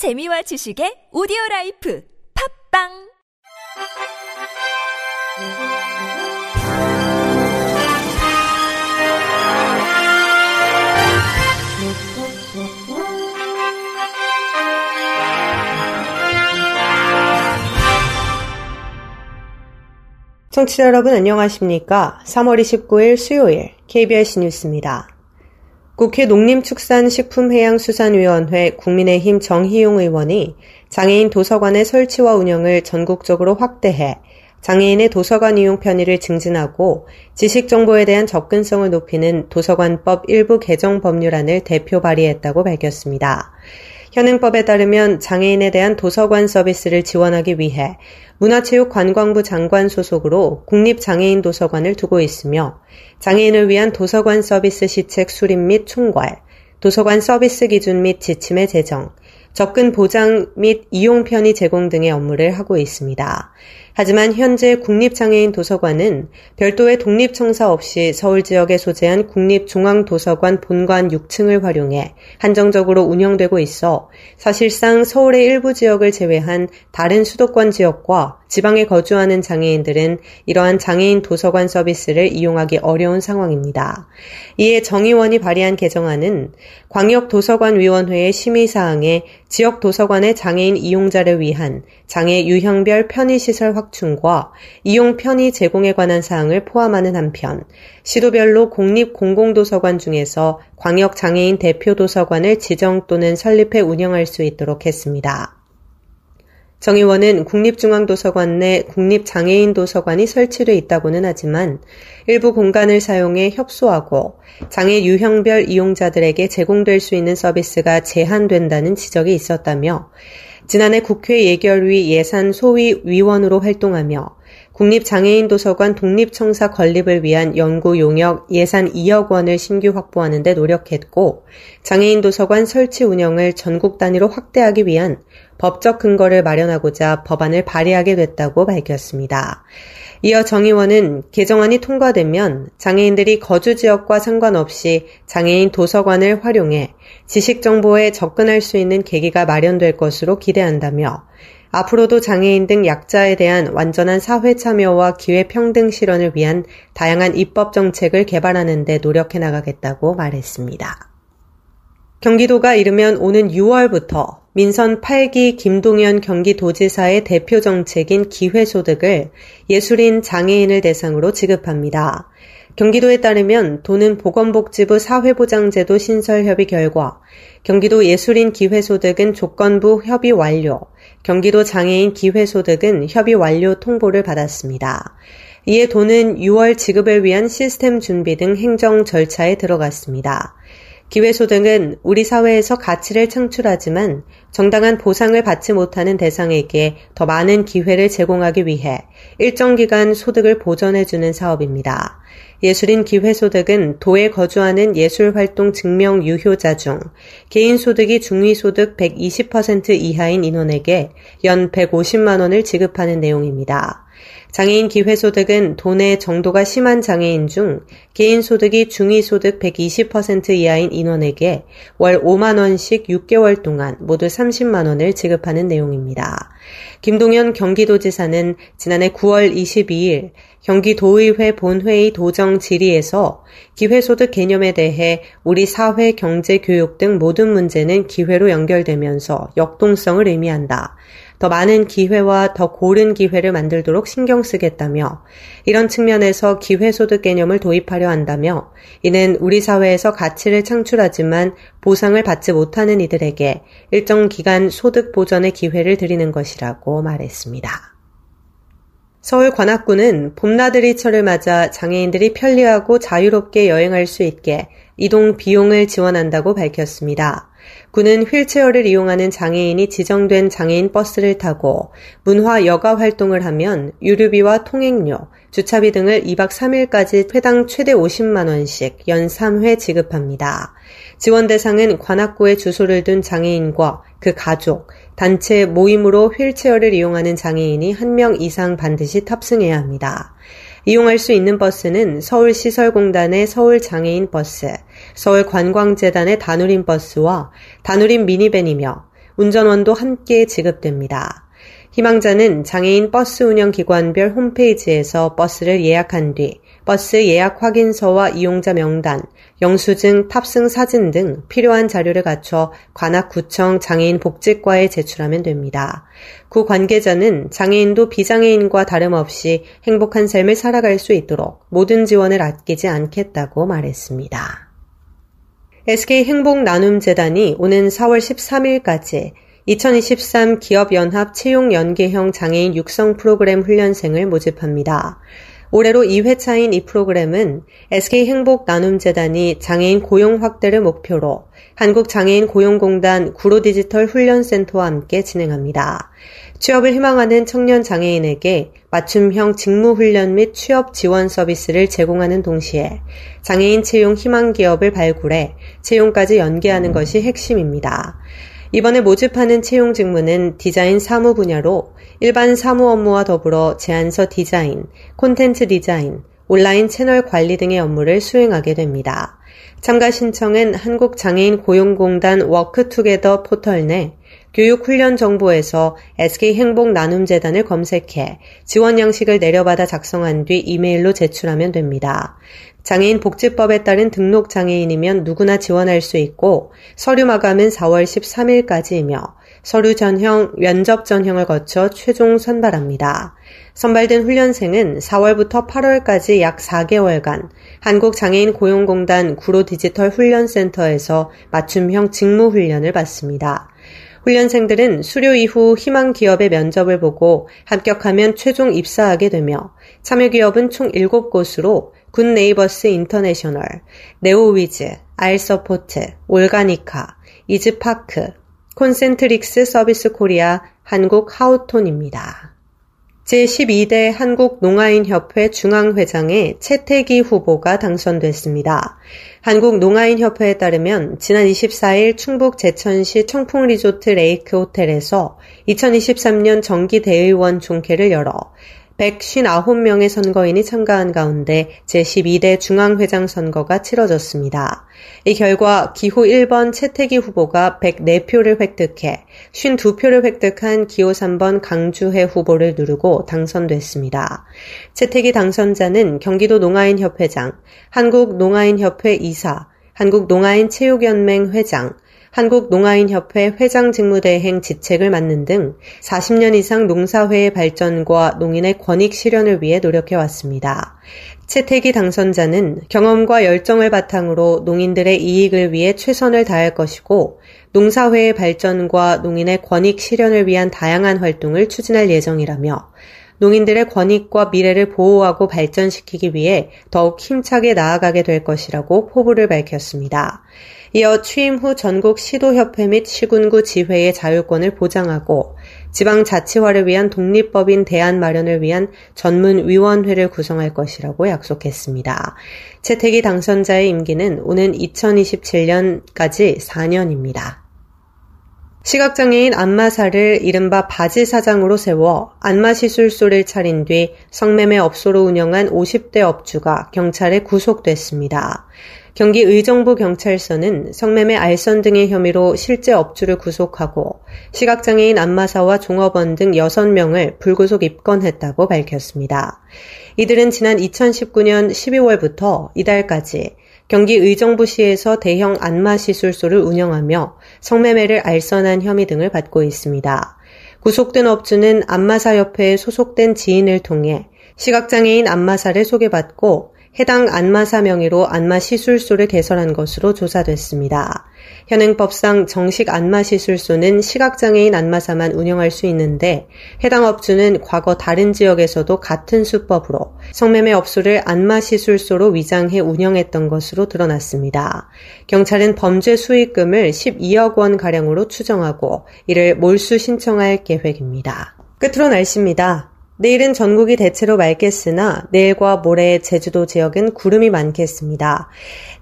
재미와 지식의 오디오 라이프 팝빵 청취자 여러분 안녕하십니까? 3월 29일 수요일 KBS 뉴스입니다. 국회 농림축산식품해양수산위원회 국민의힘 정희용 의원이 장애인 도서관의 설치와 운영을 전국적으로 확대해 장애인의 도서관 이용 편의를 증진하고 지식 정보에 대한 접근성을 높이는 도서관법 일부 개정 법률안을 대표 발의했다고 밝혔습니다. 현행법에 따르면 장애인에 대한 도서관 서비스를 지원하기 위해 문화체육관광부 장관 소속으로 국립장애인 도서관을 두고 있으며 장애인을 위한 도서관 서비스 시책 수립 및 총괄, 도서관 서비스 기준 및 지침의 제정, 접근 보장 및 이용 편의 제공 등의 업무를 하고 있습니다. 하지만 현재 국립장애인 도서관은 별도의 독립청사 없이 서울 지역에 소재한 국립중앙도서관 본관 6층을 활용해 한정적으로 운영되고 있어 사실상 서울의 일부 지역을 제외한 다른 수도권 지역과 지방에 거주하는 장애인들은 이러한 장애인 도서관 서비스를 이용하기 어려운 상황입니다. 이에 정의원이 발의한 개정안은 광역도서관위원회의 심의사항에 지역 도서관의 장애인 이용자를 위한 장애 유형별 편의시설 확 충과 이용 편의 제공에 관한 사항을 포함하는 한편 시도별로 공립 공공도서관 중에서 광역장애인 대표 도서관을 지정 또는 설립해 운영할 수 있도록 했습니다. 정 의원은 국립중앙도서관 내 국립장애인 도서관이 설치돼 있다고는 하지만 일부 공간을 사용해 협소하고 장애 유형별 이용자들에게 제공될 수 있는 서비스가 제한된다는 지적이 있었다며 지난해 국회 예결위 예산 소위 위원으로 활동하며 국립장애인 도서관 독립청사 건립을 위한 연구 용역 예산 2억 원을 신규 확보하는 데 노력했고 장애인 도서관 설치 운영을 전국 단위로 확대하기 위한 법적 근거를 마련하고자 법안을 발의하게 됐다고 밝혔습니다. 이어 정 의원은 개정안이 통과되면 장애인들이 거주 지역과 상관없이 장애인 도서관을 활용해 지식 정보에 접근할 수 있는 계기가 마련될 것으로 기대한다며 앞으로도 장애인 등 약자에 대한 완전한 사회 참여와 기회 평등 실현을 위한 다양한 입법 정책을 개발하는 데 노력해 나가겠다고 말했습니다. 경기도가 이르면 오는 6월부터 민선 8기 김동연 경기도지사의 대표 정책인 기회소득을 예술인 장애인을 대상으로 지급합니다. 경기도에 따르면 도는 보건복지부 사회보장제도 신설 협의 결과 경기도 예술인 기회소득은 조건부 협의 완료, 경기도 장애인 기회소득은 협의 완료 통보를 받았습니다. 이에 도는 6월 지급을 위한 시스템 준비 등 행정 절차에 들어갔습니다. 기회소득은 우리 사회에서 가치를 창출하지만 정당한 보상을 받지 못하는 대상에게 더 많은 기회를 제공하기 위해 일정 기간 소득을 보전해주는 사업입니다. 예술인 기회소득은 도에 거주하는 예술활동 증명 유효자 중 개인소득이 중위소득 120% 이하인 인원에게 연 150만원을 지급하는 내용입니다. 장애인 기회소득은 돈의 정도가 심한 장애인 중 개인 소득이 중위 소득 120% 이하인 인원에게 월 5만 원씩 6개월 동안 모두 30만 원을 지급하는 내용입니다. 김동연 경기도지사는 지난해 9월 22일 경기도의회 본회의 도정 질의에서 기회소득 개념에 대해 우리 사회, 경제, 교육 등 모든 문제는 기회로 연결되면서 역동성을 의미한다. 더 많은 기회와 더 고른 기회를 만들도록 신경 쓰겠다며 이런 측면에서 기회소득 개념을 도입하려 한다며 이는 우리 사회에서 가치를 창출하지만 보상을 받지 못하는 이들에게 일정 기간 소득 보전의 기회를 드리는 것이라고 말했습니다. 서울 관악구는 봄나들이철을 맞아 장애인들이 편리하고 자유롭게 여행할 수 있게 이동 비용을 지원한다고 밝혔습니다. 군은 휠체어를 이용하는 장애인이 지정된 장애인 버스를 타고 문화 여가 활동을 하면 유류비와 통행료, 주차비 등을 2박 3일까지 회당 최대 50만원씩 연 3회 지급합니다. 지원 대상은 관악구에 주소를 둔 장애인과 그 가족, 단체 모임으로 휠체어를 이용하는 장애인이 한명 이상 반드시 탑승해야 합니다. 이용할 수 있는 버스는 서울시설공단의 서울장애인 버스, 서울관광재단의 다누림 버스와 다누림 미니밴이며 운전원도 함께 지급됩니다. 희망자는 장애인 버스 운영 기관별 홈페이지에서 버스를 예약한 뒤 버스 예약 확인서와 이용자 명단, 영수증, 탑승 사진 등 필요한 자료를 갖춰 관악구청 장애인 복지과에 제출하면 됩니다. 구 관계자는 장애인도 비장애인과 다름없이 행복한 삶을 살아갈 수 있도록 모든 지원을 아끼지 않겠다고 말했습니다. SK 행복 나눔 재단이 오는 4월 13일까지 2023 기업연합 채용연계형 장애인 육성 프로그램 훈련생을 모집합니다. 올해로 2회차인 이 프로그램은 SK행복나눔재단이 장애인 고용 확대를 목표로 한국장애인 고용공단 구로디지털 훈련센터와 함께 진행합니다. 취업을 희망하는 청년 장애인에게 맞춤형 직무훈련 및 취업 지원 서비스를 제공하는 동시에 장애인 채용 희망 기업을 발굴해 채용까지 연계하는 것이 핵심입니다. 이번에 모집하는 채용 직무는 디자인 사무 분야로 일반 사무 업무와 더불어 제안서 디자인, 콘텐츠 디자인, 온라인 채널 관리 등의 업무를 수행하게 됩니다. 참가 신청은 한국장애인 고용공단 워크투게더 포털 내 교육훈련 정보에서 SK행복나눔재단을 검색해 지원 양식을 내려받아 작성한 뒤 이메일로 제출하면 됩니다. 장애인 복지법에 따른 등록 장애인이면 누구나 지원할 수 있고 서류 마감은 4월 13일까지이며 서류 전형, 면접 전형을 거쳐 최종 선발합니다. 선발된 훈련생은 4월부터 8월까지 약 4개월간 한국장애인 고용공단 구로 디지털 훈련센터에서 맞춤형 직무 훈련을 받습니다. 훈련생들은 수료 이후 희망 기업의 면접을 보고 합격하면 최종 입사하게 되며 참여 기업은 총 7곳으로 굿네이버스 인터내셔널, 네오위즈, 알서포트, 올가니카, 이즈파크, 콘센트릭스 서비스 코리아, 한국 하우톤입니다. 제12대 한국농아인협회 중앙회장에 채태기 후보가 당선됐습니다. 한국농아인협회에 따르면 지난 24일 충북 제천시 청풍리조트 레이크 호텔에서 2023년 정기대의원 총회를 열어 159명의 선거인이 참가한 가운데 제12대 중앙회장 선거가 치러졌습니다. 이 결과 기호 1번 채태기 후보가 104표를 획득해 52표를 획득한 기호 3번 강주혜 후보를 누르고 당선됐습니다. 채태기 당선자는 경기도 농아인협회장, 한국농아인협회 이사, 한국농아인체육연맹 회장, 한국농아인협회 회장 직무대행 지책을 맡는 등 40년 이상 농사회의 발전과 농인의 권익 실현을 위해 노력해왔습니다. 채택이 당선자는 경험과 열정을 바탕으로 농인들의 이익을 위해 최선을 다할 것이고 농사회의 발전과 농인의 권익 실현을 위한 다양한 활동을 추진할 예정이라며 농인들의 권익과 미래를 보호하고 발전시키기 위해 더욱 힘차게 나아가게 될 것이라고 포부를 밝혔습니다. 이어 취임 후 전국 시도협회 및 시군구 지회의 자율권을 보장하고 지방자치화를 위한 독립법인 대안 마련을 위한 전문위원회를 구성할 것이라고 약속했습니다. 채택이 당선자의 임기는 오는 2027년까지 4년입니다. 시각장애인 안마사를 이른바 바지 사장으로 세워 안마시술소를 차린 뒤 성매매 업소로 운영한 50대 업주가 경찰에 구속됐습니다. 경기 의정부 경찰서는 성매매 알선 등의 혐의로 실제 업주를 구속하고 시각장애인 안마사와 종업원 등 6명을 불구속 입건했다고 밝혔습니다. 이들은 지난 2019년 12월부터 이달까지 경기 의정부시에서 대형 안마시술소를 운영하며 성매매를 알선한 혐의 등을 받고 있습니다. 구속된 업주는 안마사협회에 소속된 지인을 통해 시각장애인 안마사를 소개받고 해당 안마사 명의로 안마시술소를 개설한 것으로 조사됐습니다. 현행법상 정식 안마시술소는 시각장애인 안마사만 운영할 수 있는데 해당 업주는 과거 다른 지역에서도 같은 수법으로 성매매 업소를 안마시술소로 위장해 운영했던 것으로 드러났습니다. 경찰은 범죄 수익금을 12억 원 가량으로 추정하고 이를 몰수 신청할 계획입니다. 끝으로 날씨입니다. 내일은 전국이 대체로 맑겠으나 내일과 모레 제주도 지역은 구름이 많겠습니다.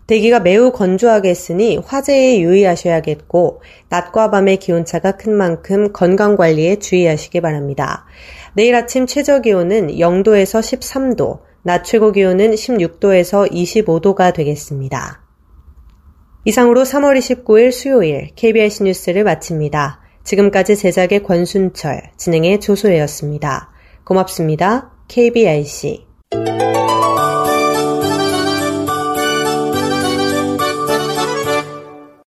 대기가 매우 건조하겠으니 화재에 유의하셔야겠고 낮과 밤의 기온차가 큰 만큼 건강 관리에 주의하시기 바랍니다. 내일 아침 최저 기온은 0도에서 13도, 낮 최고 기온은 16도에서 25도가 되겠습니다. 이상으로 3월 29일 수요일 KBS 뉴스를 마칩니다. 지금까지 제작의 권순철, 진행의 조소혜였습니다. 고맙습니다. KBIC